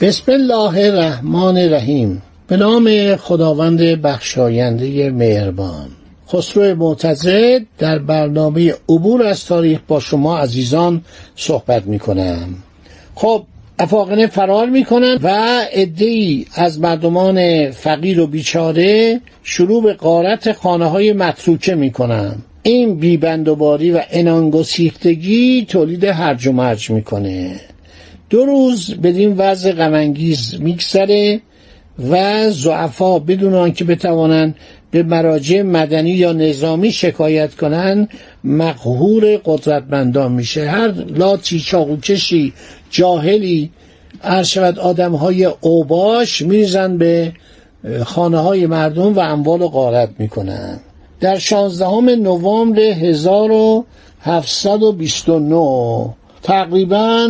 بسم الله الرحمن الرحیم. به نام خداوند بخشاینده مهربان. خسرو معتزد در برنامه عبور از تاریخ با شما عزیزان صحبت می کنم خب افاقنه فرار می‌کنن و عدهای از مردمان فقیر و بیچاره شروع به قارت خانه های متروکه می‌کنن. این بیبندوباری و انانگسیختگی تولید هرج و مرج می‌کنه. دو روز بدین وضع غمانگیز میگذره و زعفا بدون آنکه بتوانند به مراجع مدنی یا نظامی شکایت کنند مقهور قدرتمندان میشه. هر لاتی چاقوکشی جاهلی هر شود آدم های اوباش میزن به خانه های مردم و اموال غارت می‌کنن در 16 نوامبر 1729 تقریبا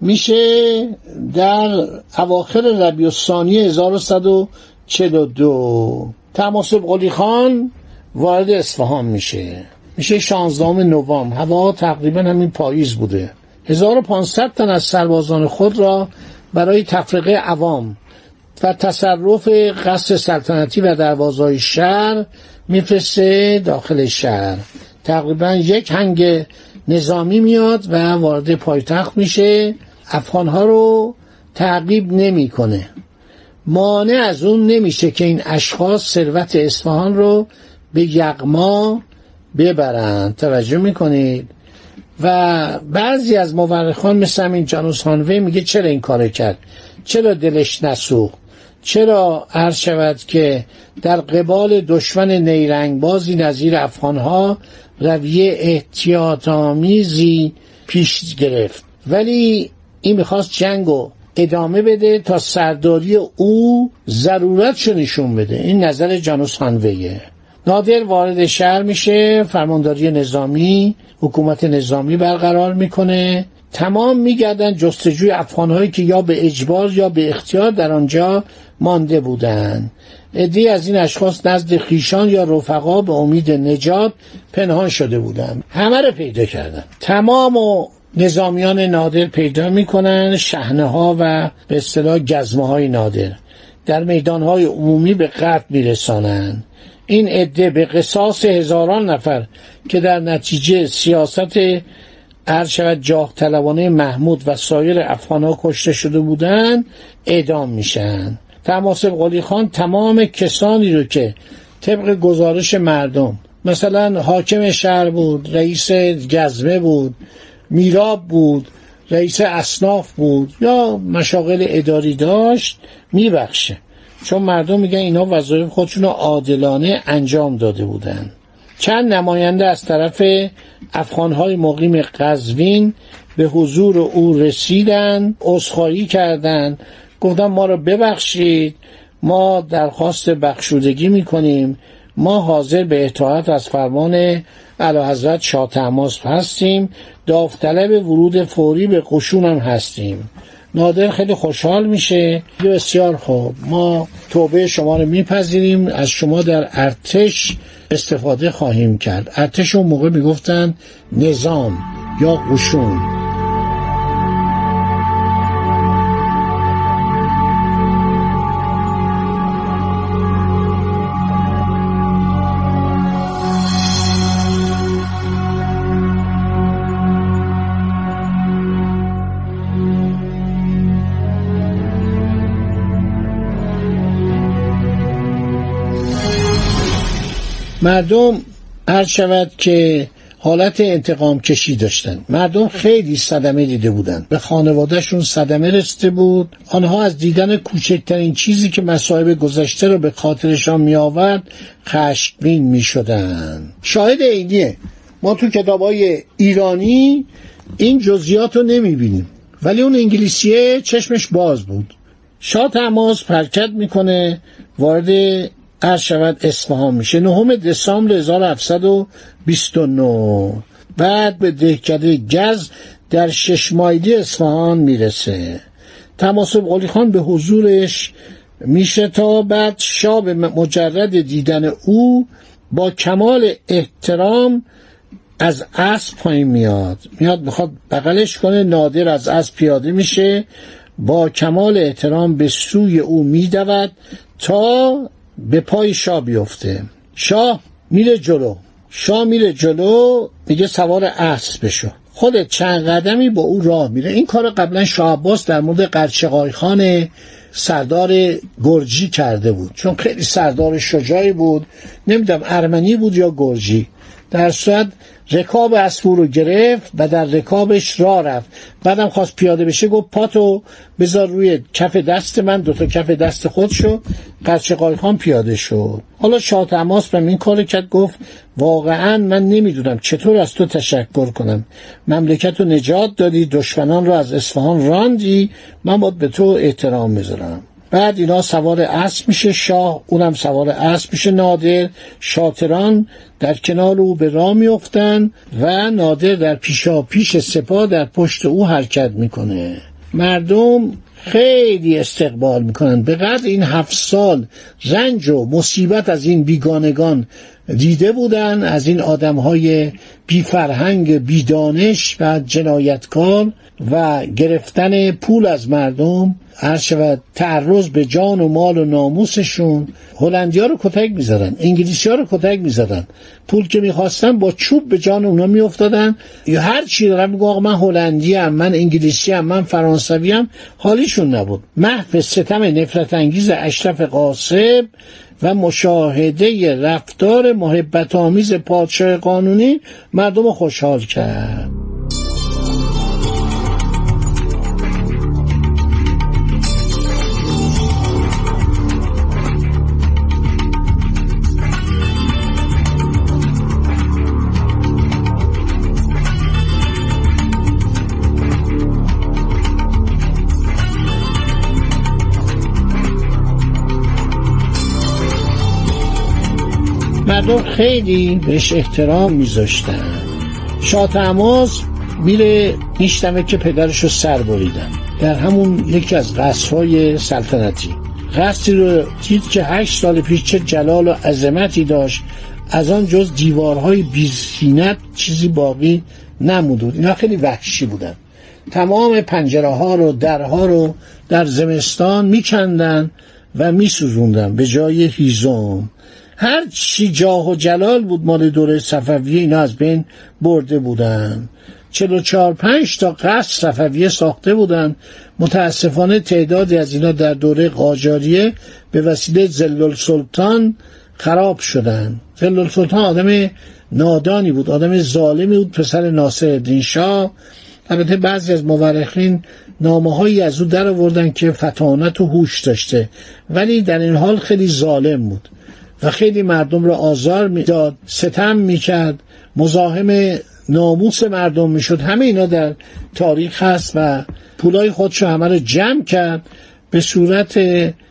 میشه در اواخر ربیع الثانی 1142 تماسب قلی خان وارد اصفهان میشه. میشه 16 نوامبر. هوا تقریبا همین پاییز بوده. 1500 تن از سربازان خود را برای تفرقه عوام و تصرف قصر سلطنتی و دروازهای شهر میفرسته داخل شهر. تقریبا یک هنگ نظامی میاد و وارد پایتخت میشه. افغانها رو تعقیب نمی‌کنه. مانع از اون نمیشه که این اشخاص ثروت اصفهان رو به یغما ببرند توجه می‌کنید؟ و بعضی از مورخان مثل همین جانوس هانوی میگه چرا این کار کرد؟ چرا دلش نسوخت؟ چرا عرض شود که در قبال دشمن نیرنگ بازی نظیر افغانها رویه احتیاط پیش گرفت؟ ولی این می‌خواست جنگ رو ادامه بده تا سرداری او ضرورتشو نشون بده. این نظر جانوس خانویه نادر وارد شهر میشه فرمانداری نظامی حکومت نظامی برقرار می‌کنه. تمام میگردن جستجوی افغانهایی که یا به اجبار یا به اختیار در آنجا مانده بودند عدهای از این اشخاص نزد خیشان یا رفقا به امید نجات پنهان شده بودند همه رو پیدا کردن. تمام و نظامیان نادر پیدا می‌کنن شهنه ها و به اصطلاح گزمه های نادر. در میدان های عمومی به قتل میرسانند این عده به قصاص هزاران نفر که در نتیجه سیاست شود جاه طلبانه محمود و سایر افغان ها کشته شده بودند اعدام میشن. تماسب قلی خان تمام کسانی رو که طبق گزارش مردم مثلا حاکم شهر بود رئیس گزمه بود میراب بود رئیس اصناف بود یا مشاغل اداری داشت میبخشه. چون مردم میگن اینا وظایف خودشون رو عادلانه انجام داده بودن. چند نماینده از طرف افغانهای مقیم قزوین به حضور او رسیدن عذرخواهی کردند گفتن ما رو ببخشید ما درخواست بخشودگی می‌کنیم ما حاضر به اطاعت از فرمان علا حضرت شاه تماس هستیم. داوطلب ورود فوری به قشون هم هستیم. نادر خیلی خوشحال میشه. بسیار خوب. ما توبه شما رو میپذیریم. از شما در ارتش استفاده خواهیم کرد. ارتش اون موقع می‌گفتن نظام یا قشون. مردم هر شود که حالت انتقام کشی داشتن. مردم خیلی صدمه دیده بودند به خانوادهشون صدمه رسیده بود. آنها از دیدن کوچکترین چیزی که مصائب گذشته رو به خاطرشان می آورد خشمگین می شدن شاهد عینیه. ما تو کتاب های ایرانی این جزئیات رو نمی‌بینیم. ولی اون انگلیسیه چشمش باز بود. شاه تماس حرکت می‌کنه وارد عرض شود اصفهان میشه. نهم دسامبر 1729 بعد به دهکده گز در شش مایلی اصفهان می‌رسه. تماسب قلی خان به حضورش میشه تا بعد شاه به مجرد دیدن او با کمال احترام از اسب پایین میاد. میاد می‌خواد بغلش کنه نادر از اسب پیاده میشه با کمال احترام به سوی او میدود تا به پای شاه بیفته. شاه میره جلو. شاه میره جلو میگه سوار اسب بشو. خودت چند قدمی با او راه میره. این کار قبلا شاه عباس در مورد قرچقای خان سردار گرجی کرده بود. چون خیلی سردار شجاعی بود. نمی‌دونم ارمنی بود یا گرجی. در صورت رکاب اسبو رو گرفت و در رکابش را رفت. بعدم خواست پیاده بشه گفت پاتو بذار روی کف دست من دوتا کف دست خود شو. قرچه خان پیاده شد. حالا شاه تماس به این کار کرد گفت واقعا من نمی‌دونم چطور از تو تشکر کنم. مملکت رو نجات دادی دشمنان رو از اصفهان راندی. من باید به تو احترام می‌ذارم بعد اینا سوار اسب میشه شاه اونم سوار اسب میشه نادر شاطران در کنار او به راه میفتن و نادر در پیشا پیش سپاه در پشت او حرکت می‌کنه. مردم خیلی استقبال می‌کنن. به قدر این هفت سال رنج و مصیبت از این بیگانگان دیده بودن از این آدم های بی فرهنگ بی دانش و جنایتکار و گرفتن پول از مردم هر شود تعرض به جان و مال و ناموسشون. هلندی ها رو کتک می‌زدن انگلیسی ها رو کتک می‌زدن. پول که می‌خواستن با چوب به جان اونا میافتادن. یا هر چی دارن میگو آقا من هلندی هم من انگلیسی هم من فرانسوی هم حالیشون نبود. محو ستم نفرت انگیز اشرف قاسب و مشاهده رفتار محبت آمیز پادشاه قانونی مردم خوشحال کرد. مردم خیلی بهش احترام میذاشتن. شاه تماز میره میشتمه که پدرشو سر بریدن. در همون یکی از قصرهای سلطنتی. قصری رو دید که هشت سال پیش چه جلال و عظمتی داشت. از آن جز دیوارهای بیزینت چیزی باقی نمود اینا خیلی وحشی بودن. تمام پنجره ها رو درها رو در زمستان میکندن و میسوزوندن به جای هیزم. هر چی جاه و جلال بود مال دوره صفویه اینا از بین برده بودن. چلو چهار پنج تا قصر صفویه ساخته بودن. متاسفانه تعدادی از اینا در دوره قاجاریه به وسیله زلل سلطان خراب شدن. زلل سلطان آدم نادانی بود آدم ظالمی بود پسر ناصر الدین شاه. البته بعضی از مورخین نامه هایی از او در آوردن که فتانت و هوش داشته. ولی در این حال خیلی ظالم بود. و خیلی مردم را آزار می‌داد ستم می‌کرد مزاحم ناموس مردم می‌شد. همه اینا در تاریخ هست و پولای خودشو همه رو جمع کرد. به صورت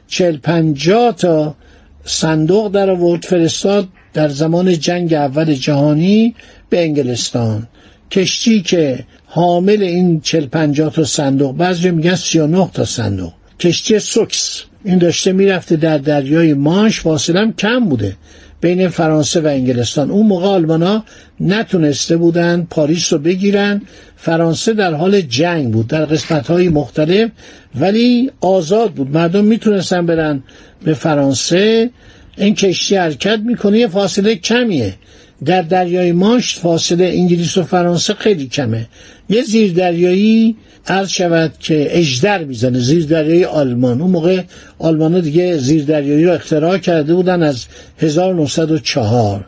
چل پنجاه تا صندوق در آورد فرستاد در زمان جنگ اول جهانی به انگلستان. کشتی که حامل این چل پنجاه تا صندوق بعضی میگن سی و نه تا صندوق. کشتی سوکس. این داشته می‌رفته در دریای مانش فاصله کم بوده بین فرانسه و انگلستان. اون موقع آلمانا نتونسته بودن پاریس رو بگیرن. فرانسه در حال جنگ بود در قسمت های مختلف ولی آزاد بود. مردم می‌تونستن برن به فرانسه. این کشتی حرکت می‌کنه یه فاصله کمیه. در دریای مانش فاصله انگلیس و فرانسه خیلی کمه. یه زیر دریایی عرض شود که اجدر می‌زنه زیر دریای آلمان. اون موقع آلمان ها دیگه زیر دریایی رو اختراع کرده بودن از 1904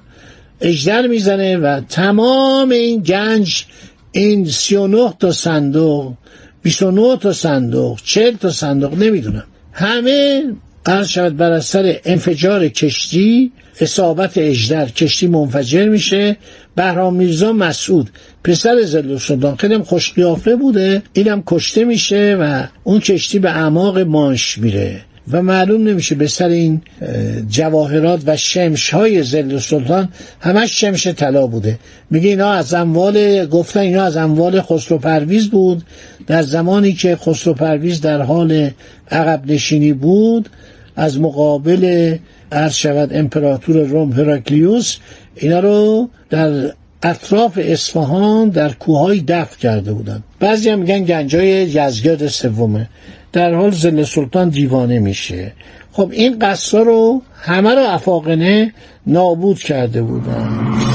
اجدر می‌زنه و تمام این گنج این 39 تا صندوق 29 تا صندوق 40 تا صندوق نمی‌دونم. همه عرض شود بر اثر انفجار کشتی اصابت اجدر کشتی منفجر میشه. بهرام میرزا مسعود پسر زل سلطان خیلی هم خوش قیافه بوده. اینم کشته میشه و اون کشتی به اعماق مانش میره. و معلوم نمیشه به سر این جواهرات و شمش های زل سلطان همش شمش طلا بوده. میگه اینا از اموال گفتن اینا از اموال خسرو پرویز بود. در زمانی که خسرو پرویز در حال عقب نشینی بود از مقابل عرض شود امپراتور روم هراکلیوس اینا رو در اطراف اصفهان در کوههای دفن کرده بودن بعضی هم میگن گنجای یزگرد سومه. در حال زل سلطان دیوانه میشه. خب این قصه رو همه رو افاقنه نابود کرده بودن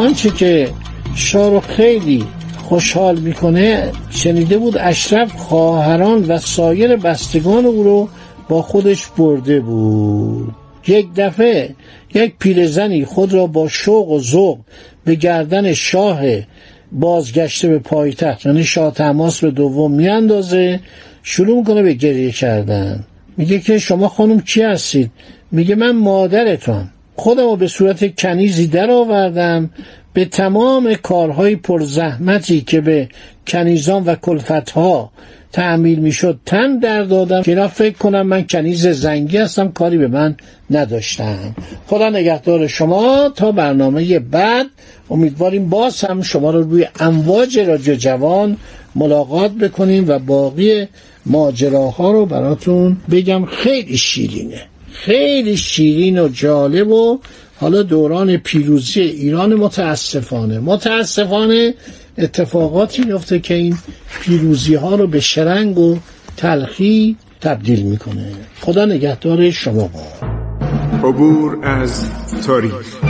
آنچه که شاه خیلی خوشحال می‌کنه شنیده بود اشرف خواهران و سایر بستگان او رو با خودش برده بود. یک دفعه یک پیرزنی خود را با شوق و ذوق به گردن شاه بازگشته به پایتخت یعنی شاه تماس به دوم میاندازه شروع می‌کنه به گریه کردن. میگه که شما خانم کی هستید؟ میگه من مادرتون خودم رو به صورت کنیزی در آوردم به تمام کارهای پرزحمتی که به کنیزان و کلفتها تعمیل می‌شد تن در دادم که فکر کنم من کنیز زنگی هستم کاری به من نداشتم خدا نگهدار شما. تا برنامه بعد امیدواریم باز هم شما رو روی امواج رادیو جوان ملاقات بکنیم و باقی ماجراها رو براتون بگم. خیلی شیرینه. خیلی شیرین و جالب و حالا دوران پیروزی ایران متاسفانه. متاسفانه اتفاقاتی میفته که این پیروزی ها رو به شرنگ و تلخی تبدیل می‌کنه. خدا نگهدار شما با. عبور از تاریخ.